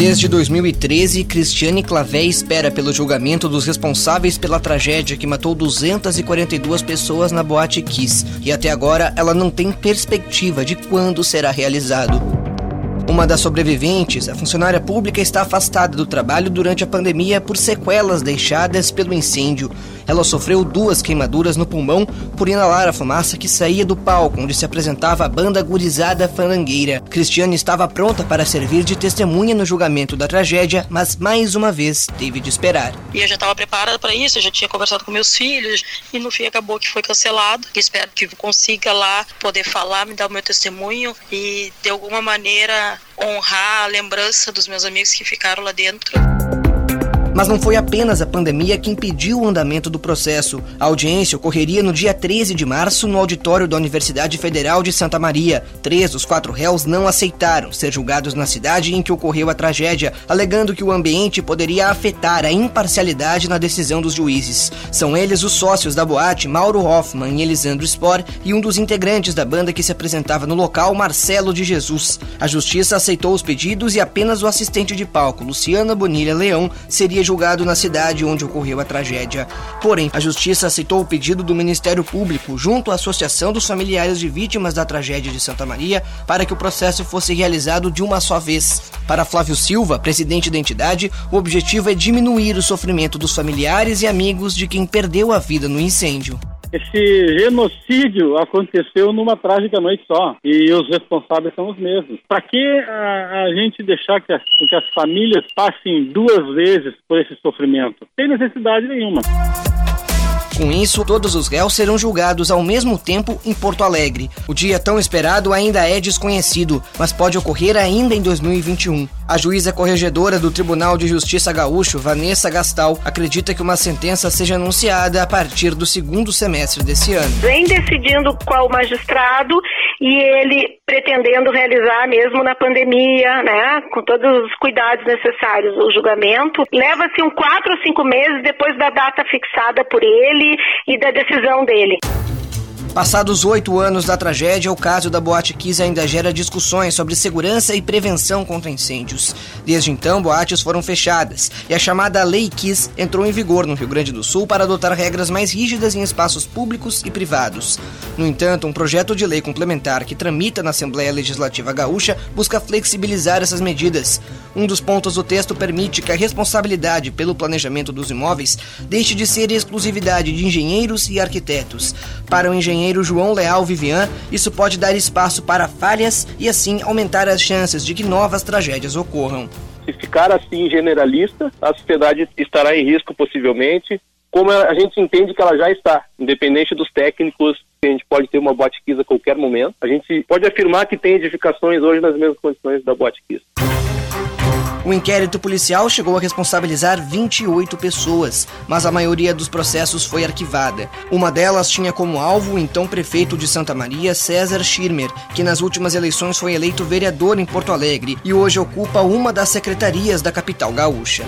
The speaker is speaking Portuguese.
Desde 2013, Cristiane Clavé espera pelo julgamento dos responsáveis pela tragédia que matou 242 pessoas na Boate Kiss. E até agora ela não tem perspectiva de quando será realizado. Uma das sobreviventes, a funcionária pública, está afastada do trabalho durante a pandemia por sequelas deixadas pelo incêndio. Ela sofreu duas queimaduras no pulmão por inalar a fumaça que saía do palco onde se apresentava a banda gurizada fandangueira. Cristiane estava pronta para servir de testemunha no julgamento da tragédia, mas mais uma vez teve de esperar. E eu já estava preparada para isso, eu já tinha conversado com meus filhos e no fim acabou que foi cancelado. Espero que consiga lá poder falar, me dar o meu testemunho e de alguma maneira honrar a lembrança dos meus amigos que ficaram lá dentro. Mas não foi apenas a pandemia que impediu o andamento do processo. A audiência ocorreria no dia 13 de março no auditório da Universidade Federal de Santa Maria. Três dos quatro réus não aceitaram ser julgados na cidade em que ocorreu a tragédia, alegando que o ambiente poderia afetar a imparcialidade na decisão dos juízes. São eles os sócios da boate Mauro Hoffman e Elisandro Spor e um dos integrantes da banda que se apresentava no local, Marcelo de Jesus. A justiça aceitou os pedidos e apenas o assistente de palco, Luciana Bonilha Leão, seria julgado na cidade onde ocorreu a tragédia. Porém, a justiça aceitou o pedido do Ministério Público, junto à Associação dos Familiares de Vítimas da Tragédia de Santa Maria, para que o processo fosse realizado de uma só vez. Para Flávio Silva, presidente da entidade, o objetivo é diminuir o sofrimento dos familiares e amigos de quem perdeu a vida no incêndio. Esse genocídio aconteceu numa trágica noite só e os responsáveis são os mesmos. Para que a, a, gente deixar que as, que as famílias passem duas vezes por esse sofrimento? Sem necessidade nenhuma. Com isso, todos os réus serão julgados ao mesmo tempo em Porto Alegre. O dia tão esperado ainda é desconhecido, mas pode ocorrer ainda em 2021. A juíza corregedora do Tribunal de Justiça Gaúcho, Vanessa Gastal, acredita que uma sentença seja anunciada a partir do segundo semestre desse ano. Vem decidindo qual magistrado e ele pretendendo realizar mesmo na pandemia, né, com todos os cuidados necessários, o julgamento. Leva-se um quatro ou cinco meses depois da data fixada por ele e da decisão dele. Passados oito anos da tragédia, o caso da Boate Kiss ainda gera discussões sobre segurança e prevenção contra incêndios. Desde então, boates foram fechadas e a chamada Lei Kiss entrou em vigor no Rio Grande do Sul para adotar regras mais rígidas em espaços públicos e privados. No entanto, um projeto de lei complementar que tramita na Assembleia Legislativa Gaúcha busca flexibilizar essas medidas. Um dos pontos do texto permite que a responsabilidade pelo planejamento dos imóveis deixe de ser exclusividade de engenheiros e arquitetos. Para o engenheiro engenheiro João Leal Vivian, isso pode dar espaço para falhas e assim aumentar as chances de que novas tragédias ocorram. Se ficar assim generalista, a sociedade estará em risco possivelmente, como a gente entende que ela já está, independente dos técnicos, a gente pode ter uma boate a qualquer momento. A gente pode afirmar que tem edificações hoje nas mesmas condições da boate o inquérito policial chegou a responsabilizar 28 pessoas, mas a maioria dos processos foi arquivada. Uma delas tinha como alvo o então prefeito de Santa Maria, César Schirmer, que nas últimas eleições foi eleito vereador em Porto Alegre e hoje ocupa uma das secretarias da capital gaúcha.